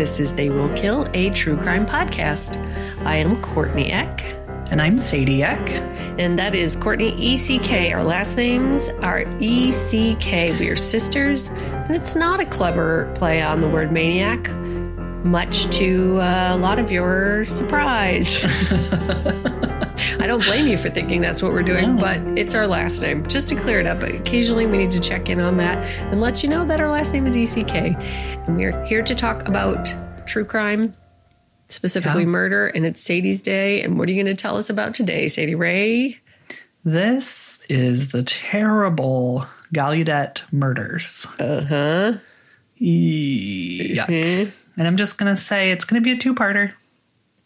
This is They Will Kill, a true crime podcast. I am Courtney Eck. And I'm Sadie Eck. And that is Courtney ECK. Our last names are ECK. We are sisters. And it's not a clever play on the word maniac, much to uh, a lot of your surprise. I don't blame you for thinking that's what we're doing, No. but it's our last name. Just to clear it up, occasionally we need to check in on that and let you know that our last name is ECK. And we're here to talk about true crime, specifically Yeah. murder, and it's Sadie's Day. And what are you going to tell us about today, Sadie Ray? This is the terrible Gallaudet murders. Uh huh. Yuck. And I'm just going to say it's going to be a two parter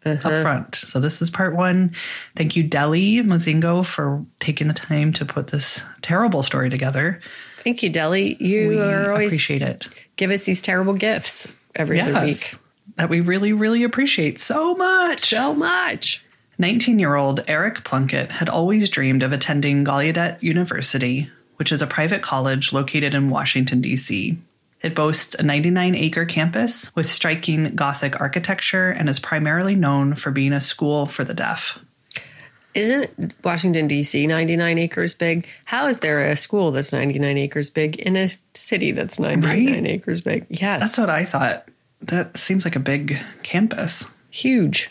Uh-huh. up front. So this is part one. Thank you, Delly Mozingo, for taking the time to put this terrible story together. Thank you, Delly. You We are always appreciate it. give us these terrible gifts every other week. That we really, really appreciate so much. So much. 19 year old Eric Plunkett had always dreamed of attending Gallaudet University, which is a private college located in Washington, D.C. It boasts a 99 acre campus with striking Gothic architecture and is primarily known for being a school for the deaf. Isn't Washington, D.C. 99 acres big? How is there a school that's 99 acres big in a city that's 99 Right? acres big? Yes. That's what I thought. That seems like a big campus. huge.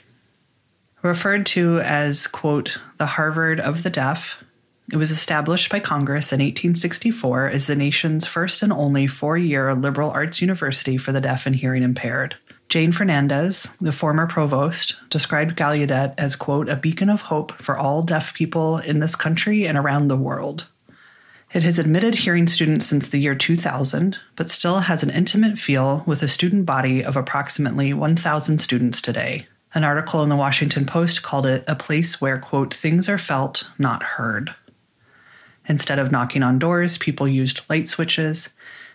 Referred to as, quote, the Harvard of the Deaf, it was established by Congress in 1864 as the nation's first and only four year liberal arts university for the deaf and hearing impaired. Jane Fernandez, the former provost, described Gallaudet as, quote, a beacon of hope for all deaf people in this country and around the world. It has admitted hearing students since the year 2000, but still has an intimate feel with a student body of approximately 1,000 students today. An article in the Washington Post called it a place where, quote, things are felt, not heard. Instead of knocking on doors, people used light switches,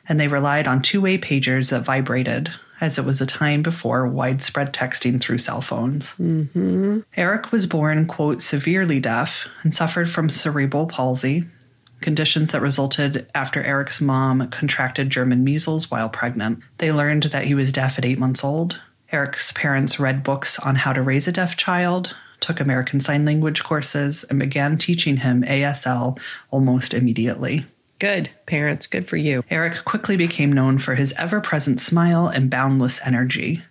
and they relied on two way pagers that vibrated, as it was a time before widespread texting through cell phones. Mm-hmm. Eric was born, quote, severely deaf and suffered from cerebral palsy, conditions that resulted after Eric's mom contracted German measles while pregnant. They learned that he was deaf at eight months old. Eric's parents read books on how to raise a deaf child, took American Sign Language courses, and began teaching him ASL almost immediately. Good. Parents, good for you. Eric quickly became known for his ever present smile and boundless energy.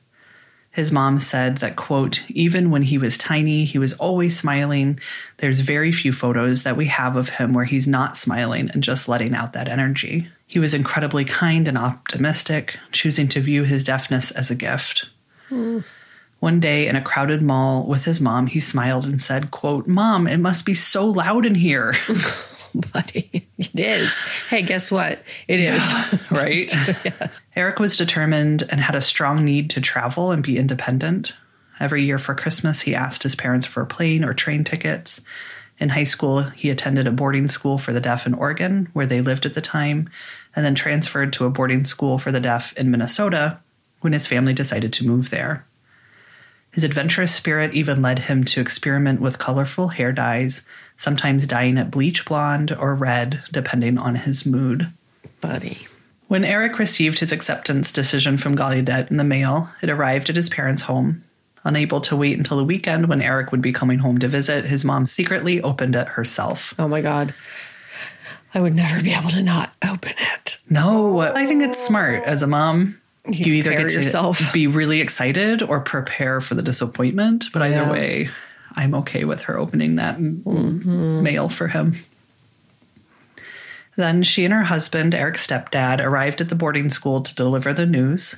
His mom said that, quote, even when he was tiny, he was always smiling. There's very few photos that we have of him where he's not smiling and just letting out that energy. He was incredibly kind and optimistic, choosing to view his deafness as a gift. One day in a crowded mall with his mom, he smiled and said, quote, Mom, it must be so loud in here. Buddy, it is. Hey, guess what? It is. right? yes. Eric was determined and had a strong need to travel and be independent. Every year for Christmas, he asked his parents for plane or train tickets. In high school, he attended a boarding school for the deaf in Oregon, where they lived at the time, and then transferred to a boarding school for the deaf in Minnesota when his family decided to move there. His adventurous spirit even led him to experiment with colorful hair dyes, sometimes dyeing it bleach blonde or red, depending on his mood. Buddy. When Eric received his acceptance decision from Gallaudet in the mail, it arrived at his parents' home. Unable to wait until the weekend when Eric would be coming home to visit, his mom secretly opened it herself. Oh my God. I would never be able to not open it. No, I think it's smart as a mom. You, either get to yourself. be really excited or prepare for the disappointment. But either Yeah. way, I'm okay with her opening that m- mm-hmm. mail for him. Then she and her husband, Eric's stepdad, arrived at the boarding school to deliver the news.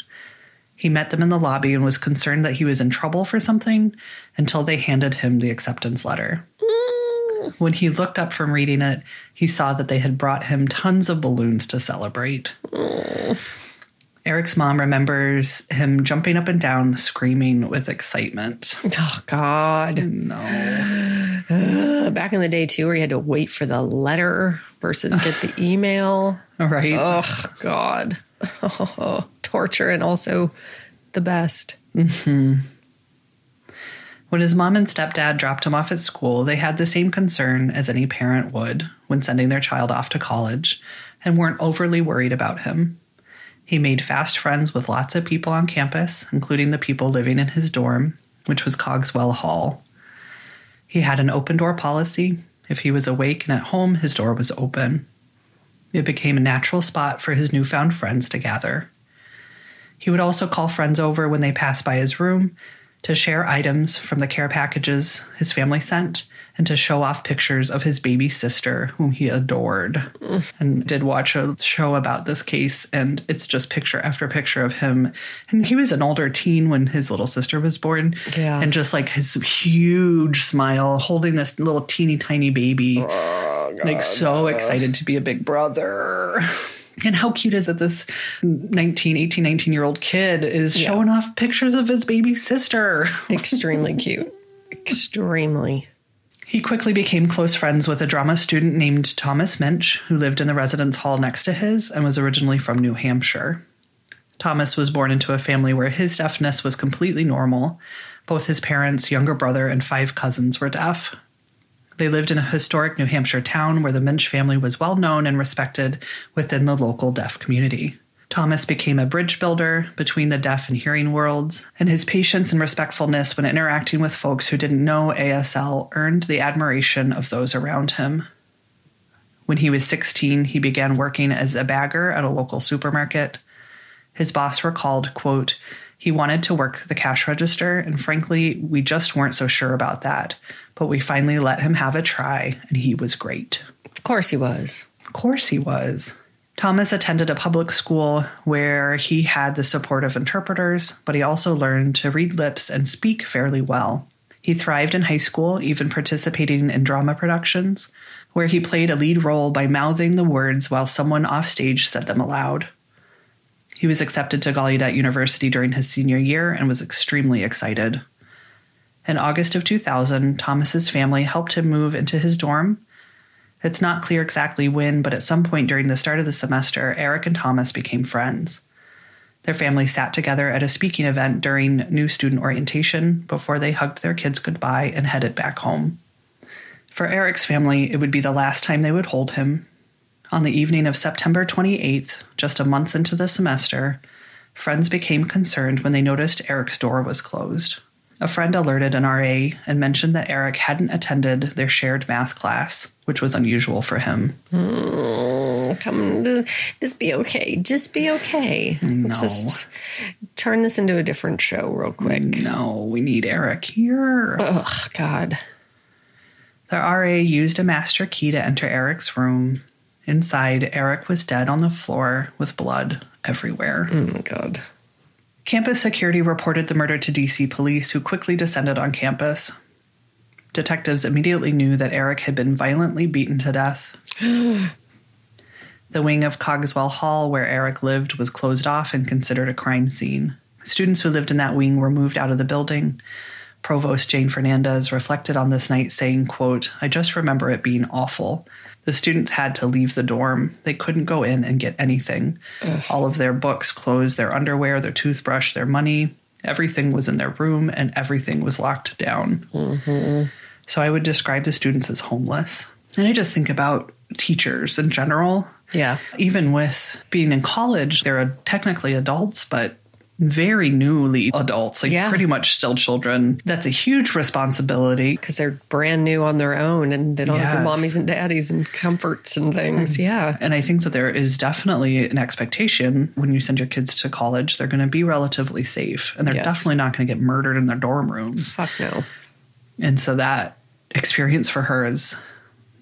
He met them in the lobby and was concerned that he was in trouble for something until they handed him the acceptance letter. Mm. When he looked up from reading it, he saw that they had brought him tons of balloons to celebrate. Mm. Eric's mom remembers him jumping up and down, screaming with excitement. Oh God. No. Uh, Back in the day too, where you had to wait for the letter versus get the email. Right? Oh God. Oh, torture and also the best. When his mom and stepdad dropped him off at school, they had the same concern as any parent would when sending their child off to college and weren't overly worried about him. He made fast friends with lots of people on campus, including the people living in his dorm, which was Cogswell Hall. He had an open door policy. If he was awake and at home, his door was open. It became a natural spot for his newfound friends to gather. He would also call friends over when they passed by his room to share items from the care packages his family sent and to show off pictures of his baby sister, whom he adored. And did watch a show about this case, and it's just picture after picture of him. And he was an older teen when his little sister was born. Yeah. And just like his huge smile, holding this little teeny tiny baby. Oh, like so excited to be a big brother. And how cute is it this 19, 18, 19 year old kid is Yeah. showing off pictures of his baby sister? Extremely cute. Extremely. He quickly became close friends with a drama student named Thomas Minch, who lived in the residence hall next to his and was originally from New Hampshire. Thomas was born into a family where his deafness was completely normal. Both his parents, younger brother, and five cousins were deaf. They lived in a historic New Hampshire town where the Minch family was well known and respected within the local deaf community. Thomas became a bridge builder between the deaf and hearing worlds, and his patience and respectfulness when interacting with folks who didn't know ASL earned the admiration of those around him. When he was 16, he began working as a bagger at a local supermarket. His boss recalled, quote, he wanted to work the cash register, and frankly, we just weren't so sure about that. But we finally let him have a try, and he was great. Of course he was. Of course, he was. Thomas attended a public school where he had the support of interpreters, but he also learned to read lips and speak fairly well. He thrived in high school, even participating in drama productions, where he played a lead role by mouthing the words while someone offstage said them aloud. He was accepted to Gallaudet University during his senior year and was extremely excited. In August of 2000, Thomas's family helped him move into his dorm. It's not clear exactly when, but at some point during the start of the semester, Eric and Thomas became friends. Their family sat together at a speaking event during new student orientation before they hugged their kids goodbye and headed back home. For Eric's family, it would be the last time they would hold him. On the evening of September 28th, just a month into the semester, friends became concerned when they noticed Eric's door was closed. A friend alerted an RA and mentioned that Eric hadn't attended their shared math class, which was unusual for him. Hmm, come, just be okay. Just be okay. No. just turn this into a different show real quick. No, we need Eric here. Oh God. The RA used a master key to enter Eric's room. Inside, Eric was dead on the floor with blood everywhere. Oh my God. Campus security reported the murder to DC police, who quickly descended on campus. Detectives immediately knew that Eric had been violently beaten to death. the wing of Cogswell Hall, where Eric lived, was closed off and considered a crime scene. Students who lived in that wing were moved out of the building. Provost Jane Fernandez reflected on this night, saying, quote, I just remember it being awful. The students had to leave the dorm. They couldn't go in and get anything. All of their books, clothes, their underwear, their toothbrush, their money, Everything was in their room and everything was locked down. Mm-hmm. So I would describe the students as homeless. And I just think about teachers in general. Yeah. Even with being in college, they're technically adults, but very newly adults, like Yeah. pretty much still children. That's a huge responsibility. Because they're brand new on their own and they don't have their Yes. mommies and daddies and comforts and things. Mm. Yeah. And I think that there is definitely an expectation when you send your kids to college, they're going to be relatively safe and they're Yes. definitely not going to get murdered in their dorm rooms. Fuck no. And so that experience for her as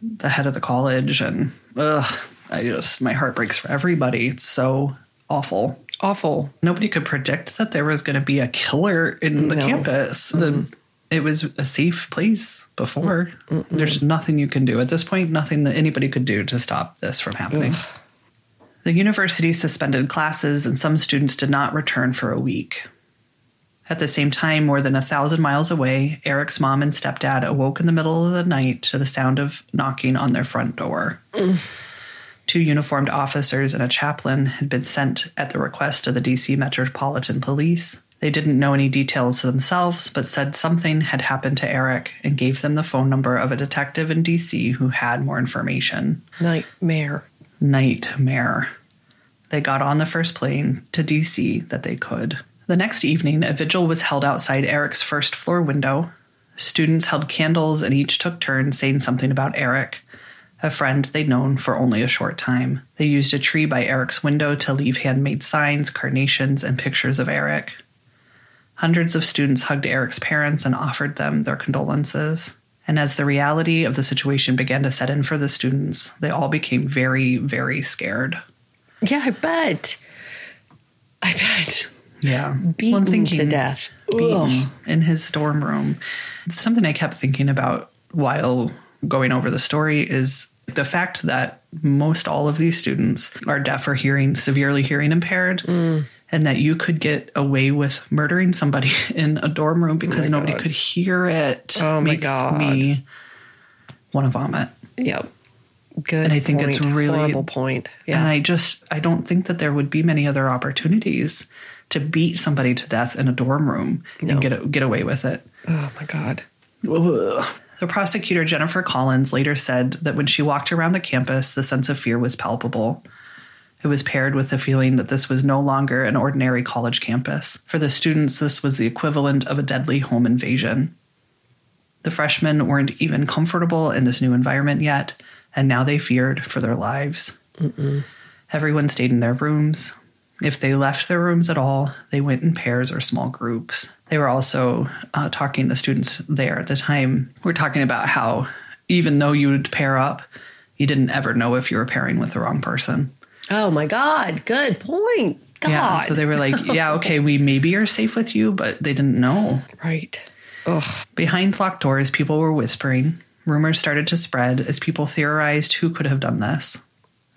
the head of the college and ugh, I just my heart breaks for everybody. It's so awful. Awful. Nobody could predict that there was going to be a killer in the No. campus. The it was a safe place before. There's nothing you can do at this point. Nothing that anybody could do to stop this from happening. The university suspended classes, and some students did not return for a week. At the same time, more than a thousand miles away, Eric's mom and stepdad awoke in the middle of the night to the sound of knocking on their front door. Two uniformed officers and a chaplain had been sent at the request of the DC Metropolitan Police. They didn't know any details themselves, but said something had happened to Eric and gave them the phone number of a detective in DC who had more information. Nightmare. Nightmare. They got on the first plane to DC that they could. The next evening, a vigil was held outside Eric's first floor window. Students held candles and each took turns saying something about Eric, a friend they'd known for only a short time. They used a tree by Eric's window to leave handmade signs, carnations, and pictures of Eric. Hundreds of students hugged Eric's parents and offered them their condolences. And as the reality of the situation began to set in for the students, they all became very, very scared. Yeah, I bet. I bet. Yeah. Beaten to death. Beaten Ugh. in his dorm room. It's something I kept thinking about while going over the story is the fact that most all of these students are deaf or hearing, severely hearing impaired. Mm. And that you could get away with murdering somebody in a dorm room because my nobody God. could hear it. Oh my makes God. me want to vomit. Yep. Good. And I think point. it's really- horrible point. Yeah. And I just I don't think that there would be many other opportunities to beat somebody to death in a dorm room No. and get get away with it. oh my god. Ugh. The prosecutor Jennifer Collins later said that when she walked around the campus, the sense of fear was palpable. It was paired with the feeling that this was no longer an ordinary college campus. For the students, this was the equivalent of a deadly home invasion. The freshmen weren't even comfortable in this new environment yet, and now they feared for their lives. Everyone stayed in their rooms. If they left their rooms at all, they went in pairs or small groups. They were also uh, talking, the students there at the time were talking about how even though you would pair up, you didn't ever know if you were pairing with the wrong person. Oh my god. Good point. God. Yeah. So they were like, yeah, okay, we maybe are safe with you, but they didn't know. right. Ugh. Behind locked doors, people were whispering. Rumors started to spread as people theorized who could have done this.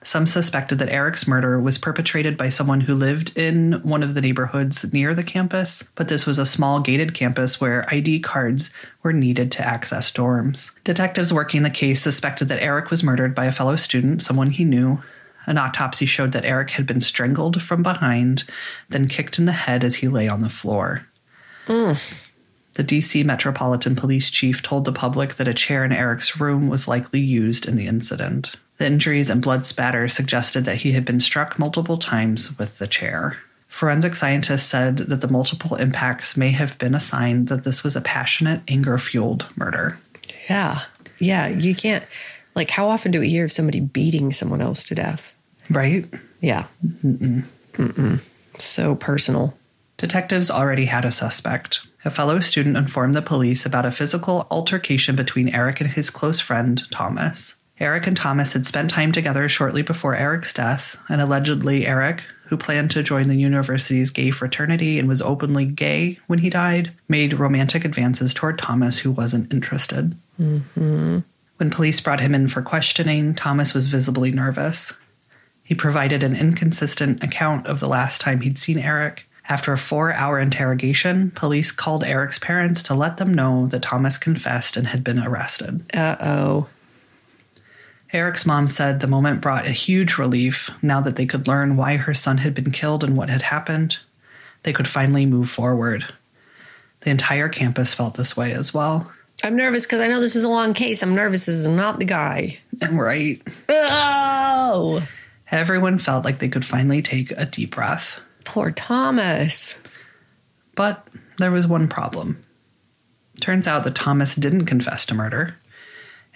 Some suspected that Eric's murder was perpetrated by someone who lived in one of the neighborhoods near the campus, but this was a small gated campus where ID cards were needed to access dorms. Detectives working the case suspected that Eric was murdered by a fellow student, someone he knew. An autopsy showed that Eric had been strangled from behind, then kicked in the head as he lay on the floor. Mm. The DC Metropolitan Police Chief told the public that a chair in Eric's room was likely used in the incident. The injuries and blood spatter suggested that he had been struck multiple times with the chair. Forensic scientists said that the multiple impacts may have been a sign that this was a passionate, anger fueled murder. Yeah. Yeah. You can't like how often do we hear of somebody beating someone else to death? Right? Yeah. Mm-mm. Mm-mm. So personal. Detectives already had a suspect. A fellow student informed the police about a physical altercation between Eric and his close friend, Thomas. Eric and Thomas had spent time together shortly before Eric's death, and allegedly, Eric, who planned to join the university's gay fraternity and was openly gay when he died, made romantic advances toward Thomas, who wasn't interested. When police brought him in for questioning, Thomas was visibly nervous. He provided an inconsistent account of the last time he'd seen Eric. After a four hour interrogation, police called Eric's parents to let them know that Thomas confessed and had been arrested. Uh oh. Eric's mom said the moment brought a huge relief now that they could learn why her son had been killed and what had happened. they could finally move forward. The entire campus felt this way as well. I'm nervous because I know this is a long case. I'm nervous this is not the guy. And right, Oh, everyone felt like they could finally take a deep breath. poor Thomas. But there was one problem. Turns out that Thomas didn't confess to murder.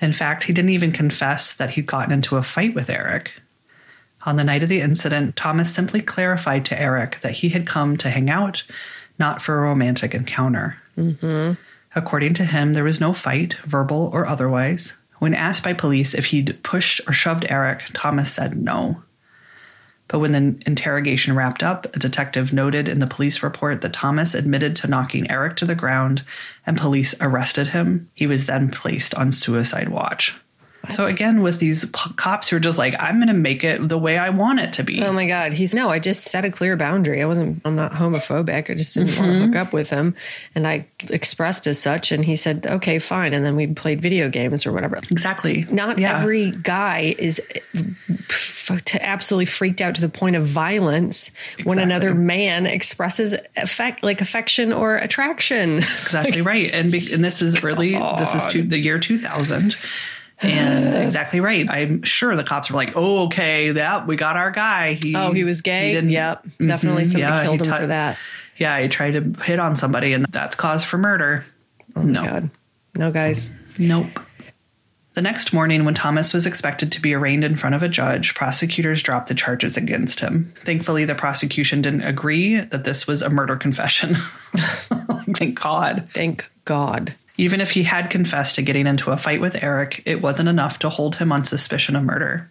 In fact, he didn't even confess that he'd gotten into a fight with Eric. On the night of the incident, Thomas simply clarified to Eric that he had come to hang out, not for a romantic encounter. Mm-hmm. According to him, there was no fight, verbal or otherwise. When asked by police if he'd pushed or shoved Eric, Thomas said no. But when the interrogation wrapped up, a detective noted in the police report that Thomas admitted to knocking Eric to the ground and police arrested him. He was then placed on suicide watch. So again, with these p- cops who are just like, I'm going to make it the way I want it to be. Oh my God. He's no, I just set a clear boundary. I wasn't, I'm not homophobic. I just didn't want to mm-hmm. hook up with him. And I expressed as such. And he said, okay, fine. And then we played video games or whatever. exactly. Not Yeah. every guy is eh, to absolutely freaked out to the point of violence when another man expresses affect like affection or attraction. exactly right and be, and this is early this is two, the year 2000 and exactly right i'm sure the cops were like oh okay that we got our guy he Oh, he was gay. didn't- yep, definitely Mhm, somebody yeah, killed him tou- for that. yeah he tried to hit on somebody and that's cause for murder no God, no guys. nope the next morning, when Thomas was expected to be arraigned in front of a judge, prosecutors dropped the charges against him. Thankfully, the prosecution didn't agree that this was a murder confession. Thank God. Thank God. Even if he had confessed to getting into a fight with Eric, it wasn't enough to hold him on suspicion of murder.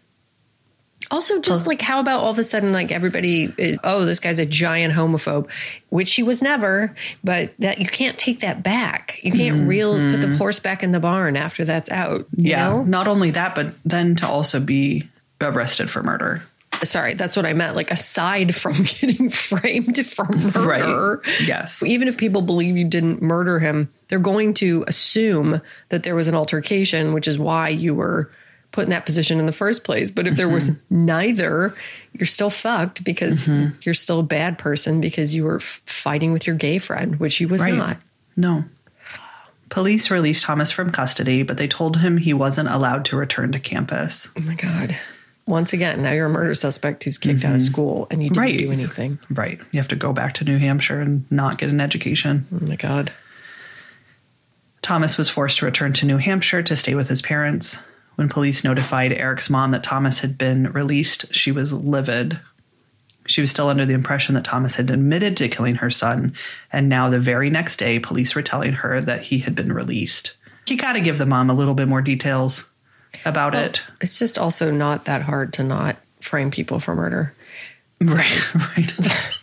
Also, just like how about all of a sudden, like everybody, is, oh, this guy's a giant homophobe, which he was never. But that you can't take that back. You can't mm-hmm. reel put the horse back in the barn after that's out. You Yeah. know? Not only that, but then to also be arrested for murder. Sorry, that's what I meant. Like aside from getting framed for murder, Yes. even if people believe you didn't murder him, they're going to assume that there was an altercation, which is why you were put in that position in the first place. But if there was Mm-hmm. neither, you're still fucked because you're still a bad person because you were f- fighting with your gay friend, which he was Right. not. No. Police released Thomas from custody, but they told him he wasn't allowed to return to campus. Oh my God. Once again, now you're a murder suspect who's kicked out of school and you didn't Mm-hmm. Right. do anything. Right. You have to go back to New Hampshire and not get an education. Oh my God. Thomas was forced to return to New Hampshire to stay with his parents. When police notified Eric's mom that Thomas had been released, she was livid. She was still under the impression that Thomas had admitted to killing her son, and now the very next day, police were telling her that he had been released. You got to give the mom a little bit more details about it. It's just also not that hard to not frame people for murder. Right, right.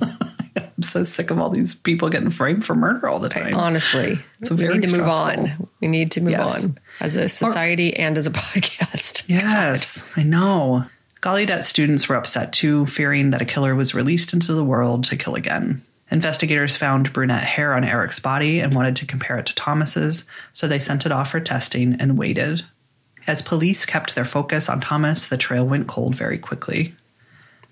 I'm so sick of all these people getting framed for murder all the time. Honestly, it's we very need to move stressful. on. We need to move Yes. on as a society and as a podcast. Yes, I know. Gallaudet students were upset too, fearing that a killer was released into the world to kill again. Investigators found brunette hair on Eric's body and wanted to compare it to Thomas's, so they sent it off for testing and waited. As police kept their focus on Thomas, the trail went cold very quickly.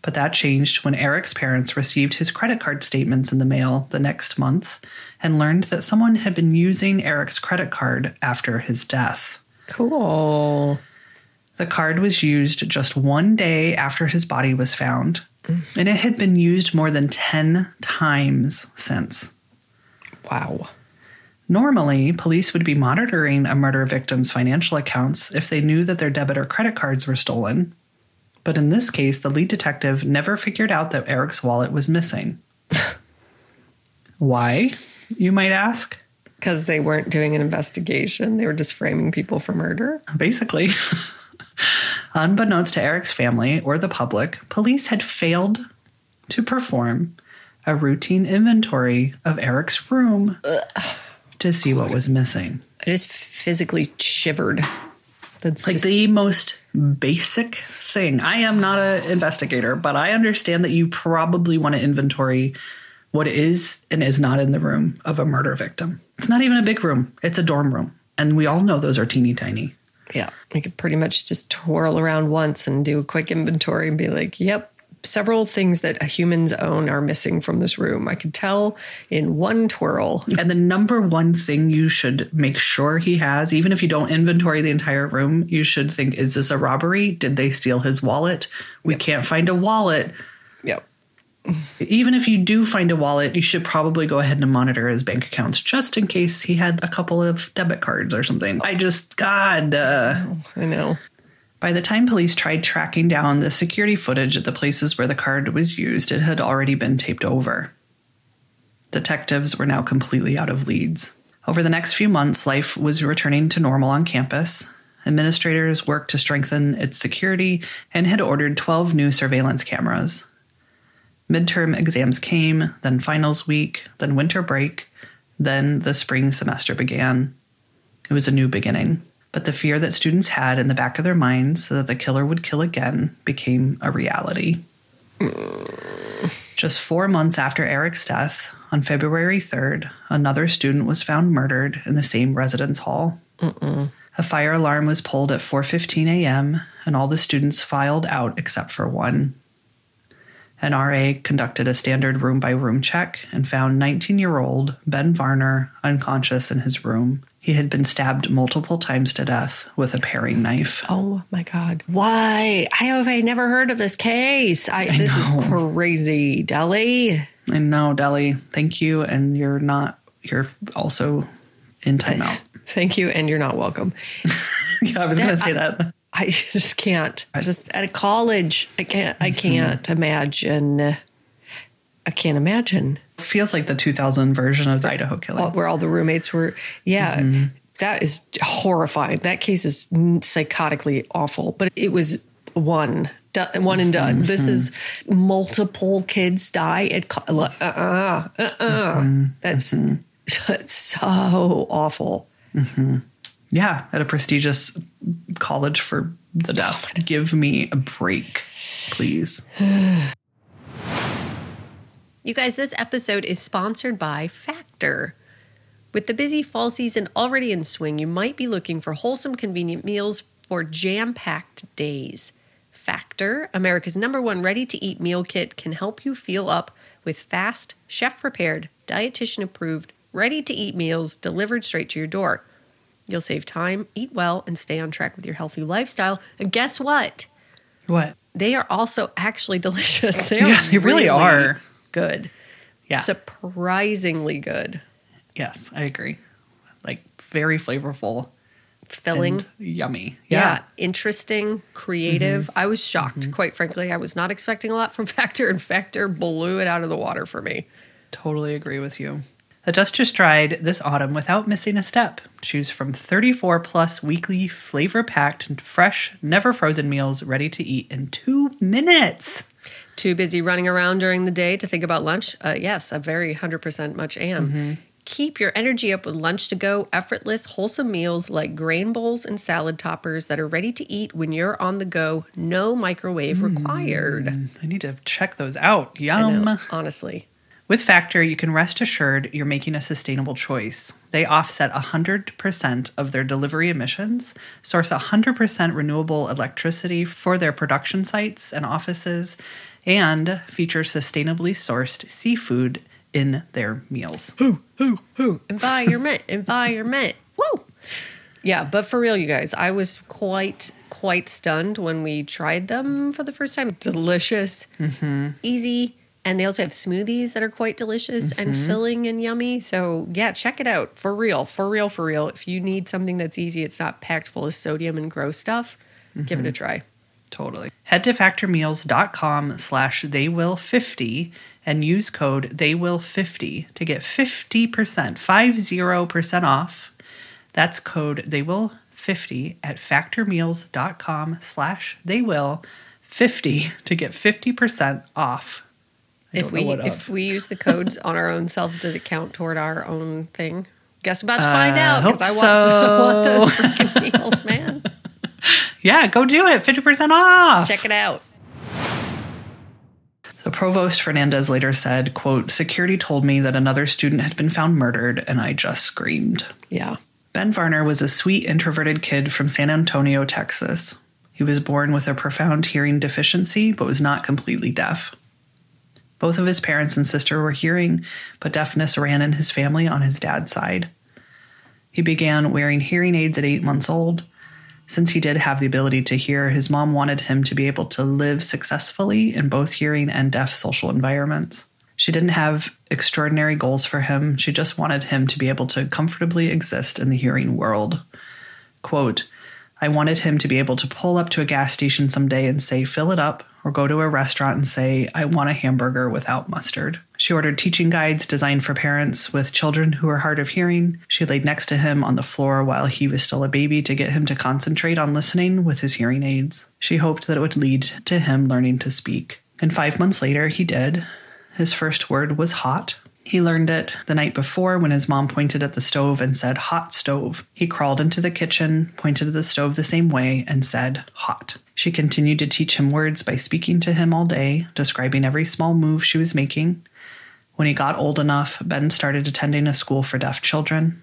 But that changed when Eric's parents received his credit card statements in the mail the next month and learned that someone had been using Eric's credit card after his death. Cool. The card was used just one day after his body was found, and it had been used more than 10 times since. Wow. Normally, police would be monitoring a murder victim's financial accounts if they knew that their debit or credit cards were stolen. But in this case, the lead detective never figured out that Eric's wallet was missing. Why, you might ask? Because they weren't doing an investigation, they were just framing people for murder. Basically. Unbeknownst to Eric's family or the public, police had failed to perform a routine inventory of Eric's room to see what was missing. I just physically shivered. That's Like just, the most basic thing. I am not an investigator, but I understand that you probably want to inventory what is and is not in the room of a murder victim. It's not even a big room, it's a dorm room. And we all know those are teeny tiny. yeah, We could pretty much just twirl around once and do a quick inventory and be like, yep, several things that humans own are missing from this room. I could tell in one twirl. And the number one thing you should make sure he has, even if you don't inventory the entire room, you should think is this a robbery? Did they steal his wallet? We yep. can't find a wallet. Yep. Even if you do find a wallet, you should probably go ahead and monitor his bank accounts just in case he had a couple of debit cards or something. I just, God. Uh, I know. By the time police tried tracking down the security footage at the places where the card was used, it had already been taped over. Detectives were now completely out of leads. Over the next few months, life was returning to normal on campus. Administrators worked to strengthen its security and had ordered 12 new surveillance cameras. Midterm exams came, then finals week, then winter break, then the spring semester began. It was a new beginning but the fear that students had in the back of their minds that the killer would kill again became a reality. Just four months after Eric's death, on February 3rd, another student was found murdered in the same residence hall. Mm-mm. A fire alarm was pulled at 4:15 a.m. and all the students filed out except for one. An RA conducted a standard room by room check and found 19-year-old Ben Varner unconscious in his room he had been stabbed multiple times to death with a paring knife. Oh my God. Why? I have I never heard of this case. I, I this know. is crazy. Delly. I know, Delly. Thank you. And you're not, you're also in timeout. Thank you. And you're not welcome. yeah, I was going to say I, that. I just can't. I Just at a college, I can't, I mm-hmm. can't imagine. I can't imagine feels like the 2000 version of the Idaho killing, where all the roommates were. Yeah, mm-hmm. that is horrifying. That case is psychotically awful. But it was one done, one and done. Mm-hmm. This is multiple kids die at co- uh uh uh uh. Mm-hmm. That's mm-hmm. that's so awful. Mm-hmm. Yeah, at a prestigious college for the deaf. Give me a break, please. You guys, this episode is sponsored by Factor. With the busy fall season already in swing, you might be looking for wholesome, convenient meals for jam packed days. Factor, America's number one ready to eat meal kit, can help you feel up with fast, chef prepared, dietitian approved, ready to eat meals delivered straight to your door. You'll save time, eat well, and stay on track with your healthy lifestyle. And guess what? What? They are also actually delicious. They yeah, they really, really are good. Yeah. Surprisingly good. Yes, I agree. Like very flavorful. Filling. Yummy. Yeah. yeah. Interesting, creative. Mm-hmm. I was shocked, mm-hmm. quite frankly. I was not expecting a lot from Factor, and Factor blew it out of the water for me. Totally agree with you. Adjust your stride this autumn without missing a step. Choose from 34 plus weekly flavor packed, fresh, never frozen meals ready to eat in two minutes. Too busy running around during the day to think about lunch? Uh, yes, a very 100% much am. Mm-hmm. Keep your energy up with lunch to go, effortless, wholesome meals like grain bowls and salad toppers that are ready to eat when you're on the go. No microwave mm, required. I need to check those out. Yum. Know, honestly. With Factor, you can rest assured you're making a sustainable choice. They offset 100% of their delivery emissions, source 100% renewable electricity for their production sites and offices, and feature sustainably sourced seafood in their meals. Who, who, who? Environment, environment. Woo! Yeah, but for real, you guys, I was quite, quite stunned when we tried them for the first time. Delicious, mm-hmm. easy, and they also have smoothies that are quite delicious mm-hmm. and filling and yummy. So, yeah, check it out. For real, for real, for real. If you need something that's easy, it's not packed full of sodium and gross stuff, mm-hmm. give it a try. Totally. Head to factormeals.com slash theywill50 and use code theywill50 to get 50%, 50% off. That's code theywill50 at factormeals.com slash theywill50 to get 50% off. if we if we use the codes on our own selves, does it count toward our own thing? Guess I'm about to find uh, out because I, want, so. I want those freaking meals, man. Yeah, go do it. 50% off. Check it out. So Provost Fernandez later said, quote, security told me that another student had been found murdered and I just screamed. Yeah. Ben Varner was a sweet introverted kid from San Antonio, Texas. He was born with a profound hearing deficiency, but was not completely deaf. Both of his parents and sister were hearing, but deafness ran in his family on his dad's side. He began wearing hearing aids at eight months old. Since he did have the ability to hear, his mom wanted him to be able to live successfully in both hearing and deaf social environments. She didn't have extraordinary goals for him. She just wanted him to be able to comfortably exist in the hearing world. Quote, I wanted him to be able to pull up to a gas station someday and say, fill it up, or go to a restaurant and say, I want a hamburger without mustard. She ordered teaching guides designed for parents with children who are hard of hearing. She laid next to him on the floor while he was still a baby to get him to concentrate on listening with his hearing aids. She hoped that it would lead to him learning to speak. And five months later, he did. His first word was hot, he learned it the night before when his mom pointed at the stove and said, Hot stove. He crawled into the kitchen, pointed at the stove the same way, and said, Hot. She continued to teach him words by speaking to him all day, describing every small move she was making. When he got old enough, Ben started attending a school for deaf children.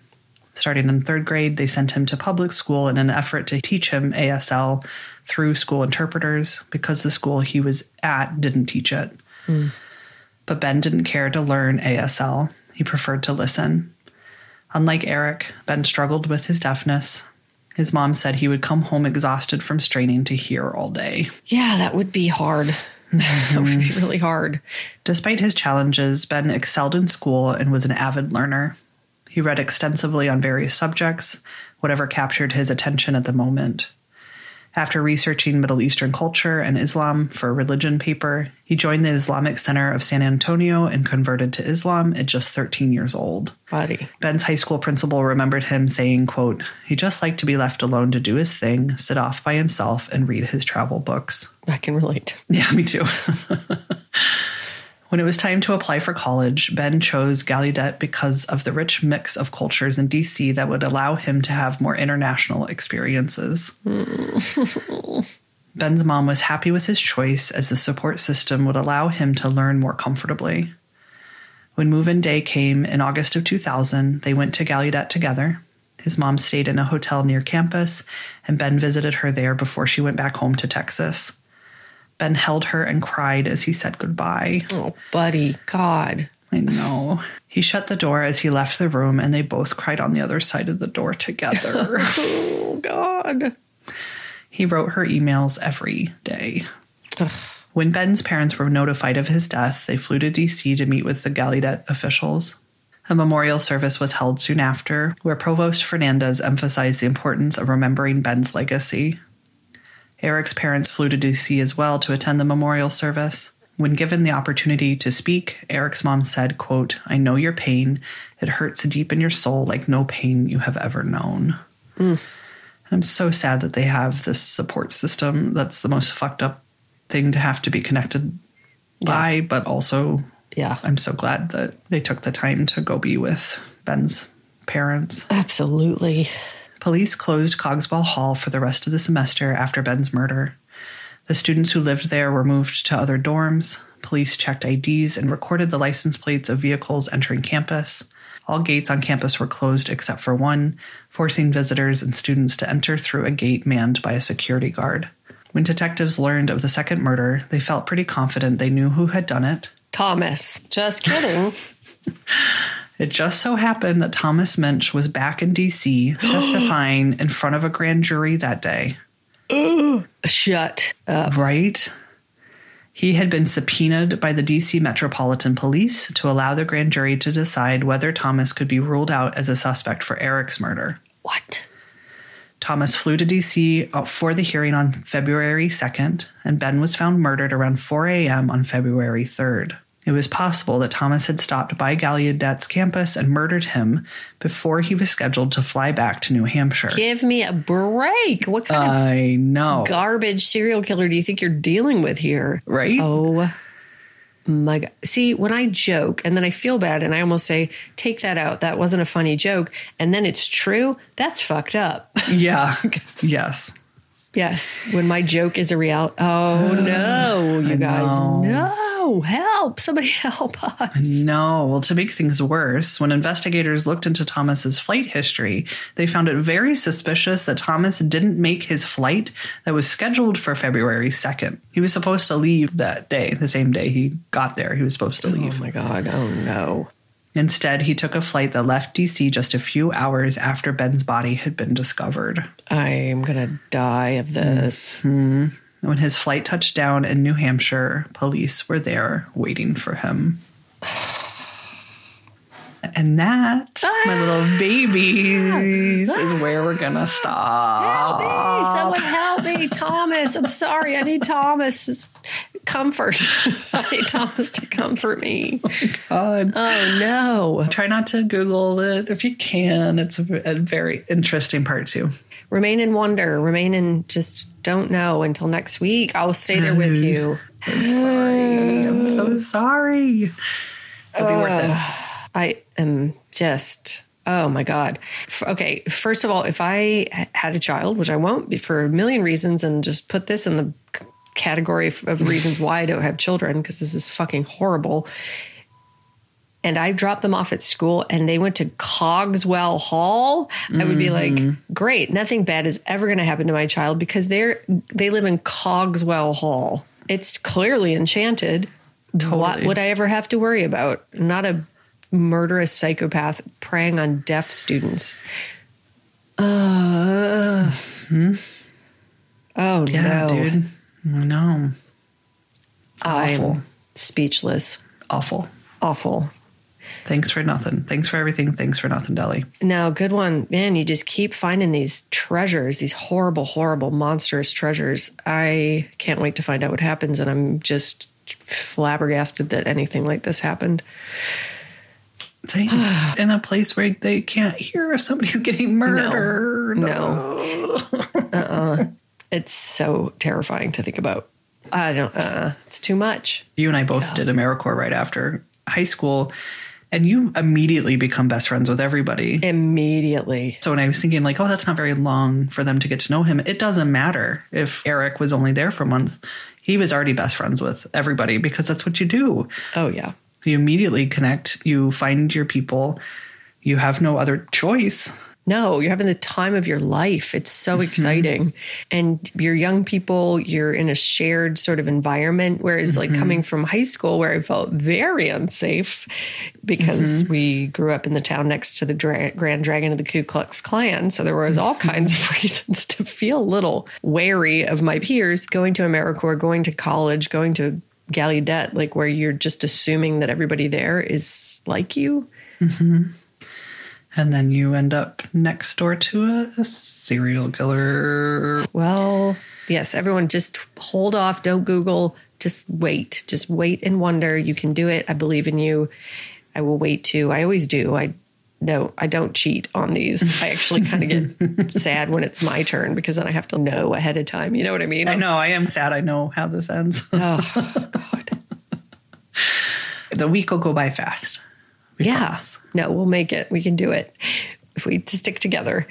Starting in third grade, they sent him to public school in an effort to teach him ASL through school interpreters because the school he was at didn't teach it. Mm. But Ben didn't care to learn ASL, he preferred to listen. Unlike Eric, Ben struggled with his deafness. His mom said he would come home exhausted from straining to hear all day. Yeah, that would be hard. that would be mm. really hard. Despite his challenges, Ben excelled in school and was an avid learner. He read extensively on various subjects, whatever captured his attention at the moment. After researching Middle Eastern culture and Islam for a religion paper, he joined the Islamic Center of San Antonio and converted to Islam at just 13 years old. Buddy. Ben's high school principal remembered him saying, quote, he just liked to be left alone to do his thing, sit off by himself, and read his travel books. I can relate. Yeah, me too. When it was time to apply for college, Ben chose Gallaudet because of the rich mix of cultures in DC that would allow him to have more international experiences. Ben's mom was happy with his choice as the support system would allow him to learn more comfortably. When move in day came in August of 2000, they went to Gallaudet together. His mom stayed in a hotel near campus, and Ben visited her there before she went back home to Texas. Ben held her and cried as he said goodbye. Oh, buddy, God. I know. He shut the door as he left the room, and they both cried on the other side of the door together. oh, God. He wrote her emails every day. Ugh. When Ben's parents were notified of his death, they flew to DC to meet with the Gallaudet officials. A memorial service was held soon after, where Provost Fernandez emphasized the importance of remembering Ben's legacy. Eric's parents flew to DC as well to attend the memorial service. When given the opportunity to speak, Eric's mom said, quote, I know your pain. It hurts deep in your soul like no pain you have ever known. Mm. I'm so sad that they have this support system. That's the most fucked up thing to have to be connected yeah. by, but also yeah. I'm so glad that they took the time to go be with Ben's parents. Absolutely. Police closed Cogswell Hall for the rest of the semester after Ben's murder. The students who lived there were moved to other dorms. Police checked IDs and recorded the license plates of vehicles entering campus. All gates on campus were closed except for one, forcing visitors and students to enter through a gate manned by a security guard. When detectives learned of the second murder, they felt pretty confident they knew who had done it. Thomas. Just kidding. It just so happened that Thomas Minch was back in D.C. testifying in front of a grand jury that day. Shut up. Right? He had been subpoenaed by the DC Metropolitan Police to allow the grand jury to decide whether Thomas could be ruled out as a suspect for Eric's murder. What? Thomas flew to DC uh, for the hearing on February 2nd, and Ben was found murdered around 4 a.m. on February 3rd. It was possible that Thomas had stopped by Gallaudet's campus and murdered him before he was scheduled to fly back to New Hampshire. Give me a break. What kind I of know. garbage serial killer do you think you're dealing with here? Right? Oh my God. See, when I joke and then I feel bad and I almost say, take that out. That wasn't a funny joke. And then it's true. That's fucked up. Yeah. yes. Yes. When my joke is a reality. Oh, no, you guys. No. No, help, somebody help us. No, well, to make things worse, when investigators looked into Thomas's flight history, they found it very suspicious that Thomas didn't make his flight that was scheduled for February 2nd. He was supposed to leave that day, the same day he got there. He was supposed to oh, leave. Oh my God, oh no. Instead, he took a flight that left DC just a few hours after Ben's body had been discovered. I'm gonna die of this. Mm-hmm. When his flight touched down in New Hampshire, police were there waiting for him. And that, my ah. little babies, is ah. where we're gonna stop. Help me! Someone help me, Thomas. I'm sorry. I need Thomas's comfort. I need Thomas to comfort me. Oh God. Oh no. Try not to Google it if you can. It's a very interesting part too. Remain in wonder. Remain in just don't know until next week. I'll stay there with you. I'm sorry. I'm so sorry. It'll be worth it. I am just oh my god. Okay, first of all, if I had a child, which I won't be for a million reasons, and just put this in the c- category of reasons why I don't have children because this is fucking horrible. And I dropped them off at school and they went to Cogswell Hall. I would be like, great, nothing bad is ever going to happen to my child because they're they live in Cogswell Hall. It's clearly enchanted. What would I ever have to worry about? Not a murderous psychopath preying on deaf students. Uh, Oh Yeah, no, dude. Know. Awful. I'm speechless. Awful. Awful. Thanks for nothing. Thanks for everything. Thanks for nothing, Delly. No, good one. Man, you just keep finding these treasures, these horrible, horrible, monstrous treasures. I can't wait to find out what happens. And I'm just flabbergasted that anything like this happened. Same. in a place where they can't hear if somebody's getting murdered. No. uh-uh. It's so terrifying to think about. I don't, uh, it's too much. You and I both did AmeriCorps right after high school, and you immediately become best friends with everybody. Immediately. So when I was thinking, like, oh, that's not very long for them to get to know him, it doesn't matter if Eric was only there for a month. He was already best friends with everybody because that's what you do. Oh, yeah. You immediately connect, you find your people, you have no other choice. No, you're having the time of your life. It's so mm-hmm. exciting. And you're young people, you're in a shared sort of environment. Whereas, like, mm-hmm. coming from high school, where I felt very unsafe because mm-hmm. we grew up in the town next to the dra- Grand Dragon of the Ku Klux Klan. So there was all kinds of reasons to feel a little wary of my peers going to AmeriCorps, going to college, going to Gallaudet, like where you're just assuming that everybody there is like you. And then you end up next door to a, a serial killer. Well, yes, everyone just hold off. Don't Google. Just wait. Just wait and wonder. You can do it. I believe in you. I will wait too. I always do. I no, I don't cheat on these. I actually kind of get sad when it's my turn because then I have to know ahead of time. You know what I mean? I know, I am sad. I know how this ends. Oh God. the week will go by fast. We Yeah. promise. No, we'll make it. We can do it if we stick together.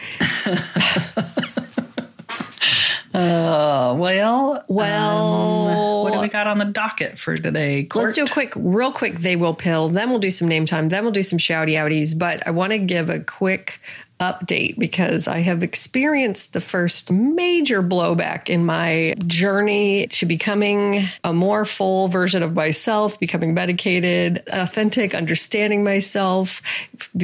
Uh, well, Well, um, what do we got on the docket for today? Court? Let's do a quick, real quick. They will pill. Then we'll do some name time. Then we'll do some shouty outies. But I want to give a quick update because I have experienced the first major blowback in my journey to becoming a more full version of myself, becoming medicated, authentic, understanding myself,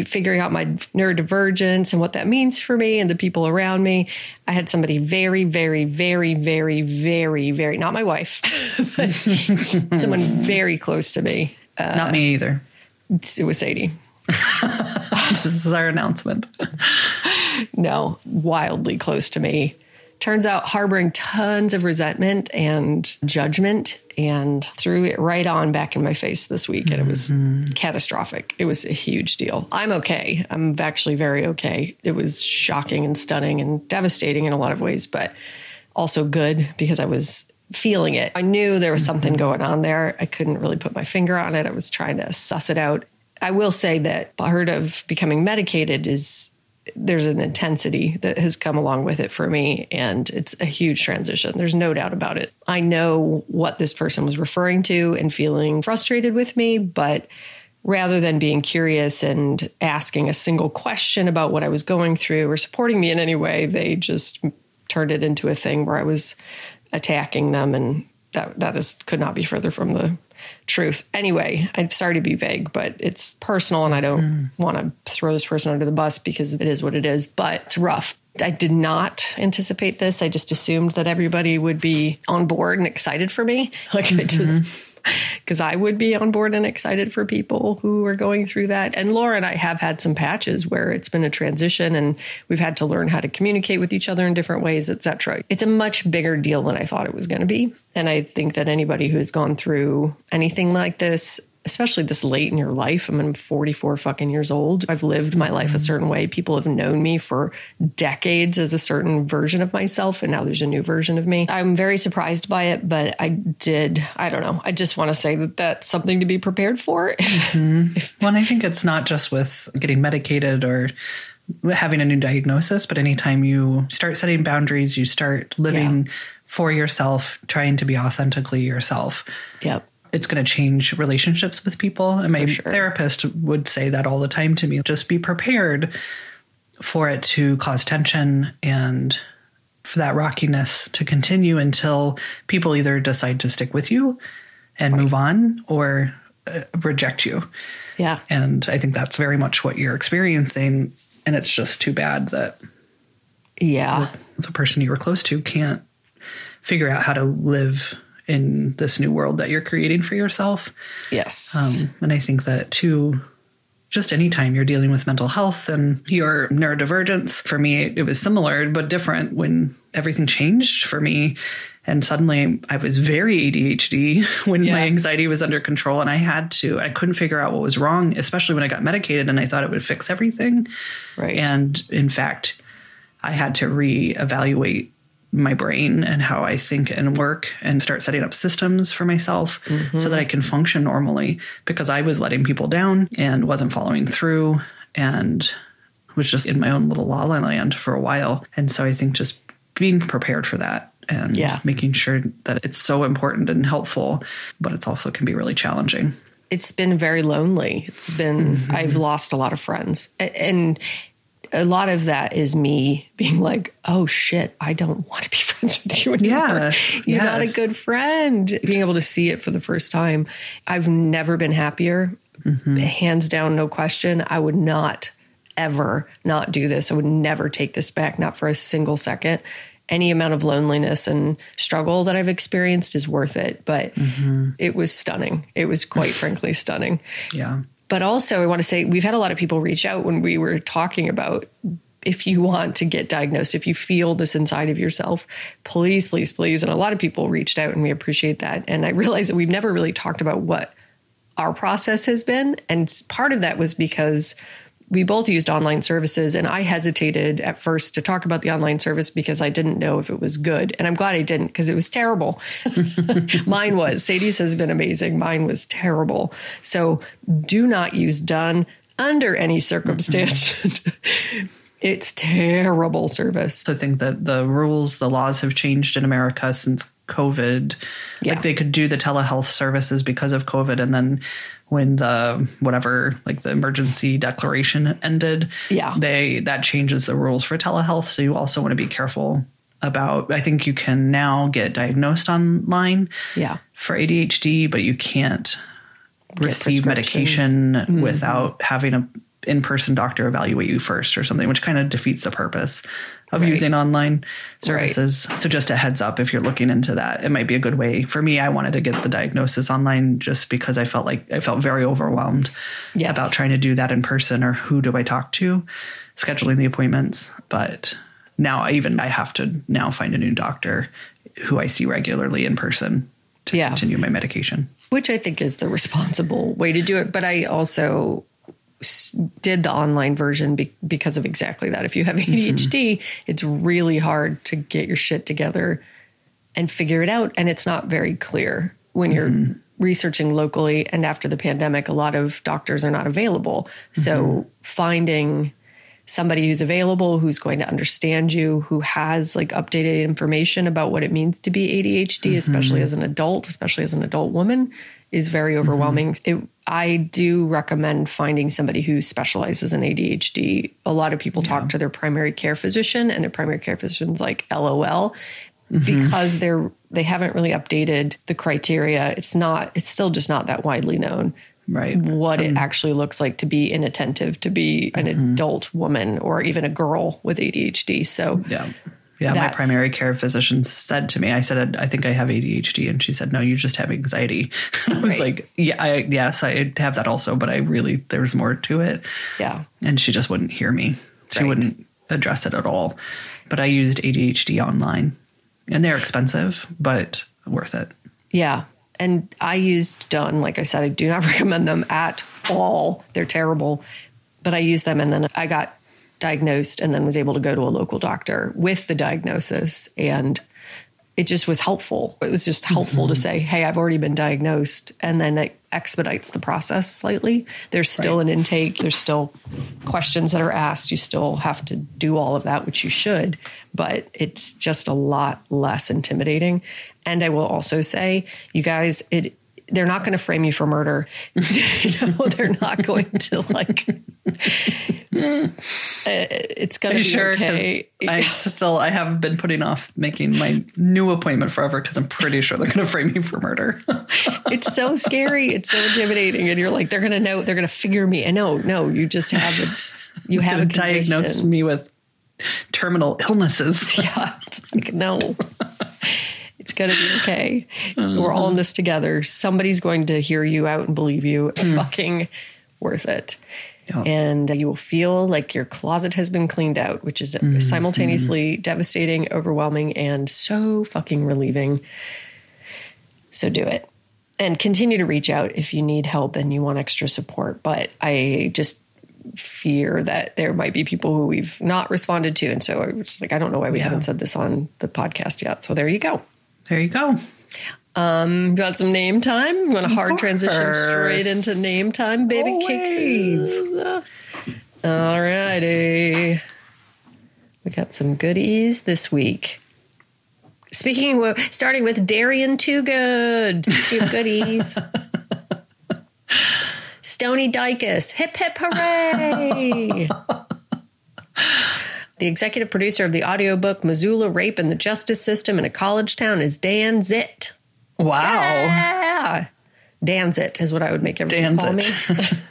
figuring out my neurodivergence and what that means for me and the people around me. I had somebody very, very, very, very, very, very, not my wife, but someone very close to me. Uh, Not me either. it was Sadie. This is our announcement. no, wildly close to me. Turns out harboring tons of resentment and judgment and threw it right on back in my face this week. And it was mm-hmm. catastrophic. It was a huge deal. I'm okay. I'm actually very okay. It was shocking and stunning and devastating in a lot of ways, but also good because I was feeling it. I knew there was something mm-hmm. going on there. I couldn't really put my finger on it. I was trying to suss it out. I will say that part of becoming medicated is there's an intensity that has come along with it for me and it's a huge transition. There's no doubt about it. I know what this person was referring to and feeling frustrated with me but rather than being curious and asking a single question about what i was going through or supporting me in any way they just turned it into a thing where i was attacking them and that that is could not be further from the truth. Anyway, I'm sorry to be vague, but it's personal and I don't mm. want to throw this person under the bus because it is what it is, but it's rough. I did not anticipate this. I just assumed that everybody would be on board and excited for me. Like mm-hmm. I just because I would be on board and excited for people who are going through that. And Laura and I have had some patches where it's been a transition and we've had to learn how to communicate with each other in different ways, etc. It's a much bigger deal than I thought it was going to be. And I think that anybody who's gone through anything like this especially this late in your life. I I'm 44 fucking years old. I've lived my life a mm-hmm. certain way. People have known me for decades as a certain version of myself, and now there's a new version of me. I'm very surprised by it, but I did, I don't know. I just want to say that that's something to be prepared for. Mm-hmm. well, and I think it's not just with getting medicated or having a new diagnosis, but anytime you start setting boundaries, you start living. Yeah. For yourself, trying to be authentically yourself. Yep it's going to change relationships with people. And my sure. therapist would say that all the time to me. Just be prepared for it to cause tension and for that rockiness to continue until people either decide to stick with you and right. move on or uh, reject you. Yeah. And I think that's very much what you're experiencing. And it's just too bad that yeah, the person you were close to can't figure out how to live in this new world that you're creating for yourself. Yes. Um, and I think that too, just anytime you're dealing with mental health and your neurodivergence, for me, it was similar but different when everything changed for me. And suddenly I was very ADHD when yeah. my anxiety was under control and I had to, I couldn't figure out what was wrong, especially when I got medicated and I thought it would fix everything. Right. And in fact, I had to reevaluate my brain and how I think and work and start setting up systems for myself mm-hmm. so that I can function normally because I was letting people down and wasn't following through and was just in my own little la la land for a while. And so I think just being prepared for that and yeah. making sure that it's so important and helpful, but it also can be really challenging. It's been very lonely. It's been, mm-hmm. I've lost a lot of friends. And a lot of that is me being like, oh shit, I don't want to be friends with you anymore. Yes, You're yes. not a good friend. Being able to see it for the first time. I've never been happier. Mm-hmm. Hands down, no question. I would not ever not do this. I would never take this back, not for a single second. Any amount of loneliness and struggle that I've experienced is worth it. But mm-hmm. it was stunning. It was quite frankly stunning. Yeah. But also, I want to say we've had a lot of people reach out when we were talking about if you want to get diagnosed, if you feel this inside of yourself, please, please, please. And a lot of people reached out and we appreciate that. And I realize that we've never really talked about what our process has been. And part of that was because we both used online services and I hesitated at first to talk about the online service because I didn't know if it was good. And I'm glad I didn't because it was terrible. Mine was. Sadie's has been amazing. Mine was terrible. So do not use done under any circumstance. it's terrible service. I think that the rules, the laws have changed in America since COVID. Yeah. Like they could do the telehealth services because of COVID and then when the whatever like the emergency declaration ended yeah. they that changes the rules for telehealth. So you also want to be careful about i think you can now get diagnosed online yeah. for adhd but you can't get receive medication mm-hmm. without having a in-person doctor evaluate you first or something which kind of defeats the purpose of right. using online services. Right. So just a heads up if you're looking into that, it might be a good way. For me, I wanted to get the diagnosis online just because I felt like I felt very overwhelmed yes. about trying to do that in person or who do I talk to, scheduling the appointments. But now I even I have to now find a new doctor who I see regularly in person to yeah. continue my medication. Which I think is the responsible way to do it. But I also did the online version be- because of exactly that. If you have ADHD, mm-hmm. it's really hard to get your shit together and figure it out. And it's not very clear when you're mm-hmm. researching locally. And after the pandemic, a lot of doctors are not available. Mm-hmm. So finding somebody who's available, who's going to understand you, who has like updated information about what it means to be ADHD, especially as an adult, especially as an adult woman, is very mm-hmm. overwhelming. It, I do recommend finding somebody who specializes in ADHD. A lot of people talk to their primary care physician, and their primary care physician's like, LOL. Mm-hmm. Because they're they haven't really updated the criteria. It's not. It's still just not that widely known Right. what it um, actually looks like to be inattentive, to be an mm-hmm. adult woman or even a girl with ADHD. So Yeah. Yeah. My primary care physician said to me, I said, I think I have ADHD. And she said, no, you just have anxiety. And I was Right. like, yeah, I, yes, I have that also, but I really, there's more to it. yeah, And she just wouldn't hear me. She Right. wouldn't address it at all. But I used ADHD online and they're expensive, but worth it. yeah. And I used Done. Like I said, I do not recommend them at all. They're terrible. But I used them and then I got diagnosed and then was able to go to a local doctor with the diagnosis. And it just was helpful. It was just helpful to mm-hmm. say, hey, I've already been diagnosed. And then it expedites the process slightly. There's still Right. an intake, there's still questions that are asked. You still have to do all of that, which you should, but it's just a lot less intimidating. And I will also say, you guys, it they're not going to frame you for murder. you know, they're not going to like. Uh, it's going to be Sure, okay. I still I have been putting off making my new appointment forever because I'm pretty sure they're going to frame me for murder. it's so scary. It's so intimidating, and you're like, they're gonna know. They're gonna figure me. And no, no, you just have a, you have a diagnose condition. me with terminal illnesses. Yeah, like no, it's gonna be okay. We're all in this together. Somebody's going to hear you out and believe you. It's hmm. fucking worth it. Yeah. And you will feel like your closet has been cleaned out, which is mm-hmm. simultaneously devastating, overwhelming, and so fucking relieving. So do it. And continue to reach out if you need help and you want extra support. But I just fear that there might be people who we've not responded to. And so I was just like, I don't know why we Yeah. haven't said this on the podcast yet. So there you go. There you go. Um, you got some name time? You want a hard transition straight into name time, baby Always. kicks? All righty. We got some goodies this week. Speaking of, starting with Darian Too Good. Speaking of goodies. Stony Dykus. Hip hip hooray. the executive producer of the audiobook Missoula Rape and the Justice System in a College Town is Dan Zitt. Wow. Yeah. Danzit is what I would make everyone call me.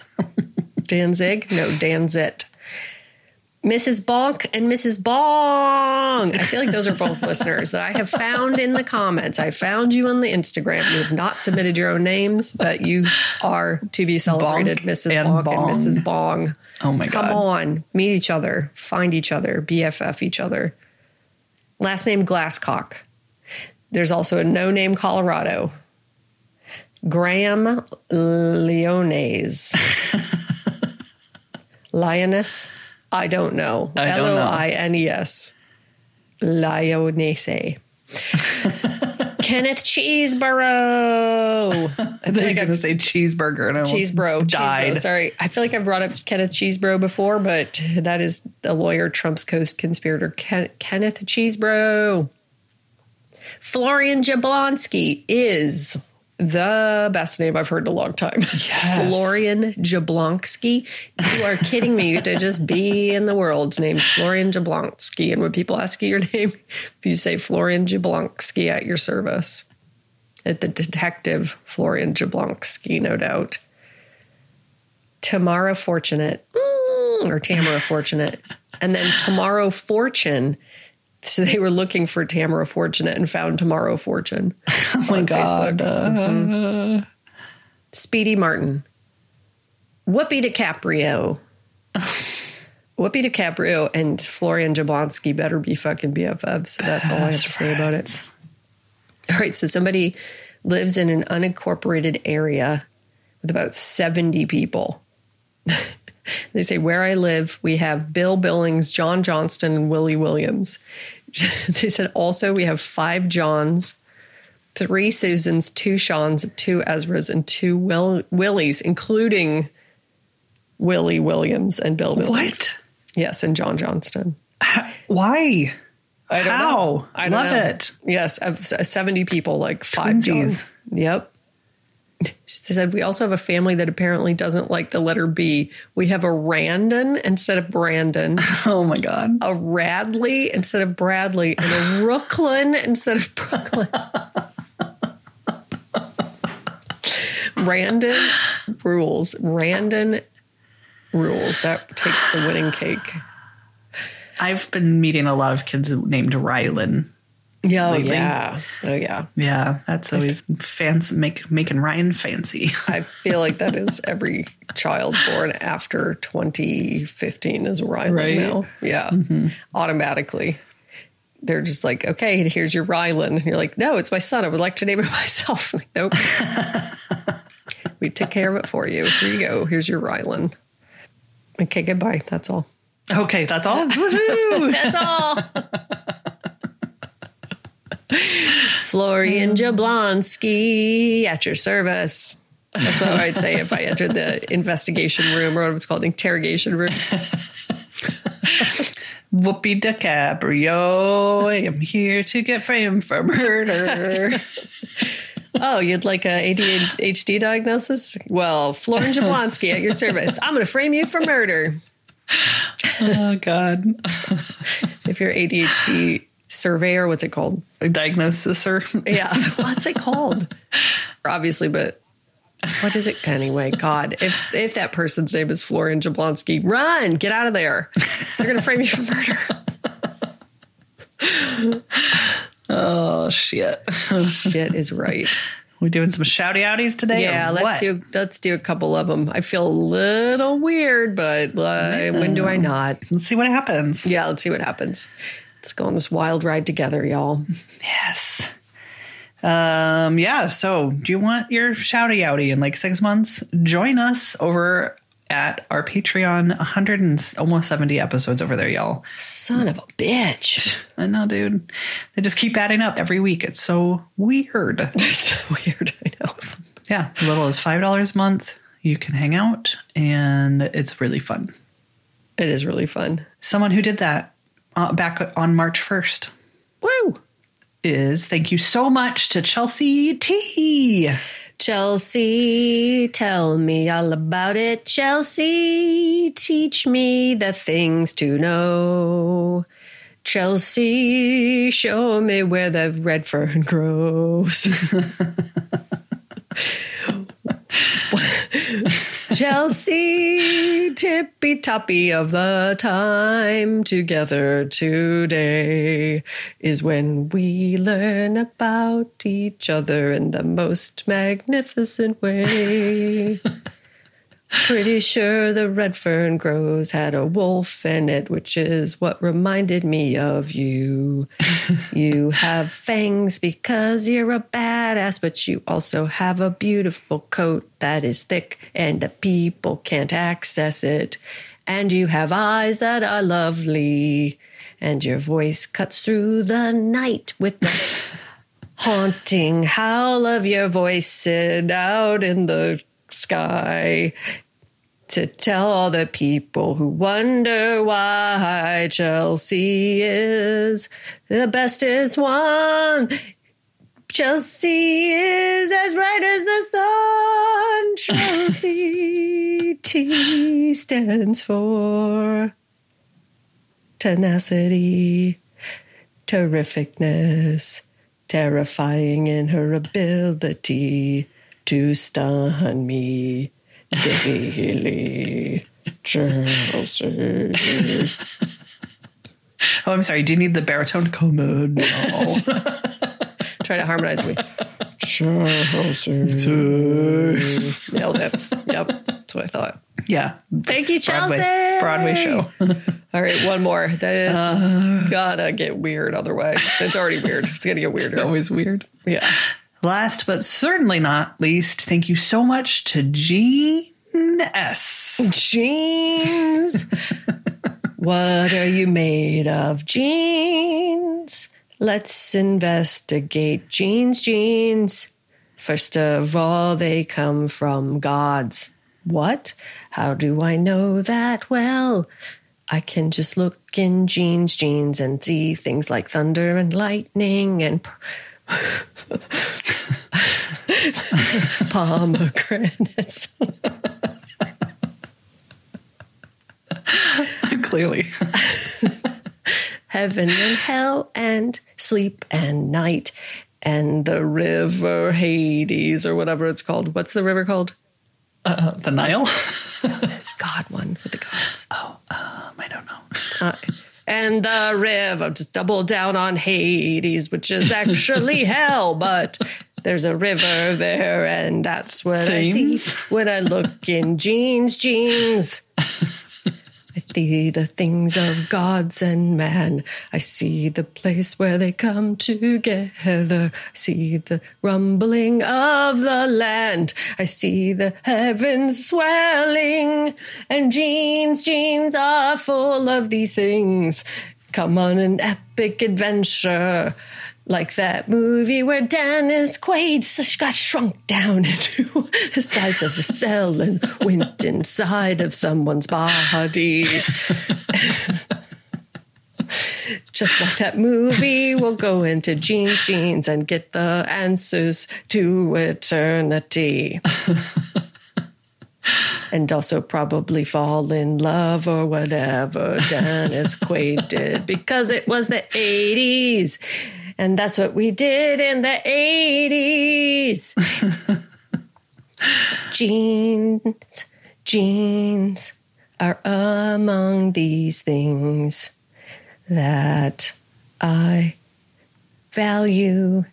Danzig? No, Danzit. Mrs. Bonk and Mrs. Bong. I feel like those are both listeners that I have found in the comments. I found you on the Instagram. You have not submitted your own names, but you are to be celebrated, Bonk Mrs. and Bonk Bong. and Mrs. Bong. Oh my Come god. Come on, meet each other, find each other, BFF each other. Last name Glasscock. There's also a no name Colorado. Graham Leones. Lioness? I don't know. I don't. L O I N E S. Lionese. Kenneth Cheeseborough. I I feel thought you were going to say cheeseburger and I Cheesebro, died. Cheesebro. Sorry, I feel like I've brought up Kenneth Chesebro before, but that is the lawyer, Trump's co-conspirator, Ken- Kenneth Chesebro. Florian Jablonski is the best name I've heard in a long time. Florian Jablonski. You are kidding me. To just be in the world named Florian Jablonski. And when people ask you your name, if you say Florian Jablonski at your service, at the detective Florian Jablonski, no doubt. Tamara Fortunate, mm, or Tamara Fortunate, and then Tomorrow Fortune. So they were looking for Tamara Fortunate and found Tomorrow Fortune oh my on god. Facebook. Uh-huh. Speedy Martin, Whoopi DiCaprio. Whoopi DiCaprio and Florian Jablonski better be fucking BFFs. So that's all I have to That's say about it. All right, so somebody lives in an unincorporated area with about 70 people. They say, Where I live, we have Bill Billings, John Johnston, and Willie Williams. they said, Also, we have five Johns, three Susans, two Seans, two Ezras, and two Will- Willies, including Willie Williams and Bill Billings. What? Yes, and John Johnston. Why? I don't How? know. I don't Love know. it. Yes, of 70 people, like five Twinsies. Johns. Yep. She said, We also have a family that apparently doesn't like the letter B. We have a Randon instead of Brandon, Oh my God. a Radley instead of Bradley, and a Brooklyn instead of Brooklyn. Randon rules. Randon rules. That takes the winning cake. I've been meeting a lot of kids named Rylan. Yeah, oh, Lately. yeah. Oh, yeah. Yeah, that's always fancy, make, making Ryan fancy. I feel like that is every child born after 2015 is a Rylan Right. now. Yeah. Mm-hmm. Automatically. They're just like, okay, here's your Rylan. And you're like, no, it's my son. I would like to name it myself. Like, nope. we took care of it for you. Here you go. Here's your Rylan. Okay, goodbye. That's all. Okay, that's all. That's all. Florian Jablonski at your service. That's what I'd say if I entered the investigation room or what it's called, interrogation room. Whoopi DiCaprio, I am here to get framed for murder. Oh, you'd like a ADHD diagnosis? Well, Florian Jablonski at your service. I'm going to frame you for murder. oh God, If you're ADHD surveyor, what's it called? a diagnosis or Yeah. What's it called? Obviously, but what is it anyway? God, if if that person's name is Florian Jablonski, run, get out of there. They're gonna frame you for murder. oh shit. Shit is right. We doing some shouty outies today? Yeah, let's what? do let's do a couple of them. I feel a little weird, but uh, when do I not? Let's see what happens. Yeah, let's see what happens. Let's go on this wild ride together, y'all. Yes. Um, yeah. So, do you want your shouty outy in like six months? Join us over at our Patreon. 100 and almost 70 episodes over there, y'all. Son of a bitch. I know, dude. They just keep adding up every week. It's so weird. It's weird. I know. Yeah, as little as five dollars a month. You can hang out, and it's really fun. It is really fun. Someone who did that uh, back on March first Woo! is thank you so much to Chelsea T. Chelsea, tell me all about it. Chelsea, teach me the things to know. Chelsea, show me where the red fern grows. Chelsea, tippy toppy of the time together today is when we learn about each other in the most magnificent way. Pretty sure the red fern grows had a wolf in it, which is what reminded me of you. you have fangs because you're a badass, but you also have a beautiful coat that is thick and the people can't access it. And you have eyes that are lovely, and your voice cuts through the night with the haunting howl of your voice sit out in the sky to tell all the people who wonder why Chelsea is the bestest one. Chelsea is as bright as the sun. Chelsea T stands for tenacity, terrificness, terrifying in her ability to stun me daily. Chelsea. Oh, I'm sorry. Do you need the baritone? Come on. now. Try to harmonize me. Chelsea. Nailed it. Yep. That's what I thought. yeah. Thank you, Chelsea. Broadway, Broadway show. All right, one more. This is uh. gonna get weird otherwise. It's already weird. It's gonna get weirder. Always weird. Yeah. Last but certainly not least, thank you so much to Jean S. Jeans. what are you made of? Jeans. Let's investigate jeans, jeans. First of all, they come from gods. What? How do I know that? Well, I can just look in jeans, jeans, and see things like thunder and lightning and pomegranates. Clearly. Heaven and hell and sleep and night and the river Hades or whatever it's called. What's the river called? Uh, the Nile? God one with the gods. Oh, um, I don't know. It's not. And the river, just double down on Hades, which is actually hell, but there's a river there, and that's what Themes? I see when I look in jeans, jeans. I see the things of gods and man. I see the place where they come together. I see the rumbling of the land. I see the heavens swelling. And jeans, jeans are full of these things. Come on an epic adventure. Like that movie where Dennis Quaid got shrunk down into the size of a cell and went inside of someone's body. Just like that movie, we'll go into jeans, jeans and get the answers to eternity. and also probably fall in love or whatever Dennis Quaid did because it was the 80s. And that's what we did in the 80s. jeans, jeans are among these things that I value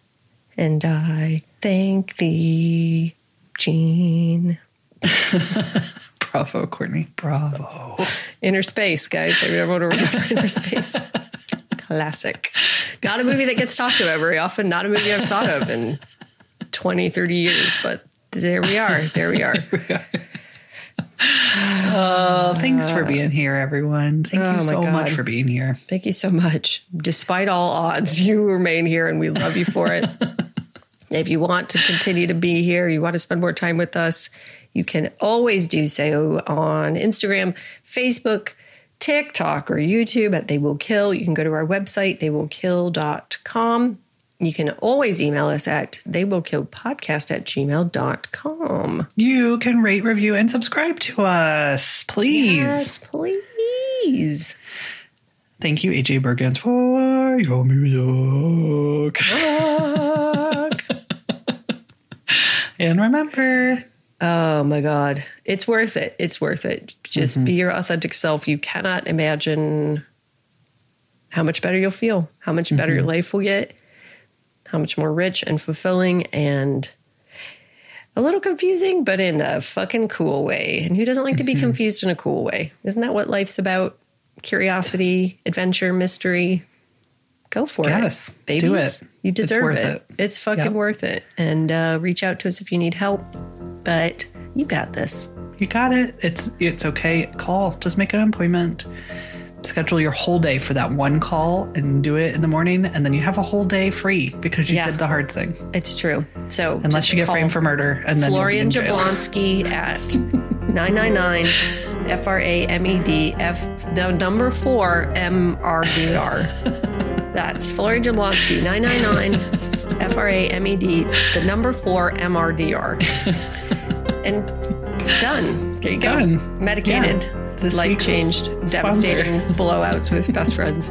and I thank thee, Jean. Bravo, Courtney. Bravo. Innerspace, guys. I wrote a remember Innerspace. Classic. Not a movie that gets talked about very often. Not a movie I've thought of in 20, 30 years, but there we are. There we are. Oh, thanks for being here, everyone. Thank Oh, you so much for being here. Thank you so much. Despite all odds, you remain here and we love you for it. if you want to continue to be here, you want to spend more time with us, you can always do so on Instagram, Facebook, TikTok, or YouTube at They Will Kill. You can go to our website, theywillkill.com. You can always email us at theywillkillpodcast at gmail.com. You can rate, review, and subscribe to us, please. Yes, please. Thank you, AJ Bergens, for your music. And remember, Oh my God. It's worth it. It's worth it. Just be mm-hmm. your authentic self. You cannot imagine how much better you'll feel, how much better your mm-hmm. life will get, how much more rich and fulfilling and a little confusing, but in a fucking cool way. And who doesn't like to be mm-hmm. confused in a cool way? Isn't that what life's about? Curiosity, adventure, mystery. Go for Yes, it. Babies. do it. You It's deserve worth it. it. It's fucking Yep. worth it. And uh, reach out to us if you need help. But you got this. you got it. It's it's okay. Call. Just make an appointment. Schedule your whole day for that one call and do it in the morning, and then you have a whole day free because you Yeah. did the hard thing. It's true. So Unless you get framed for murder, and then Florian you'll be in jail. Jablonski at 999 F R A M E D F the number four M R D R. That's Florian Jablonski 999 F R A M E D the number four M R D R. And done. There you go. Done. Medicated. Yeah. This Life changed. sponsor. Devastating blowouts with best friends.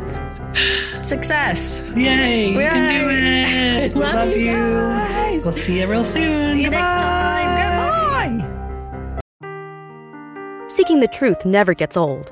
Success. Yay! You can do Yay. it. Love Love, you you. guys. We'll see you real soon. See you next time. Goodbye. Seeking the truth never gets old.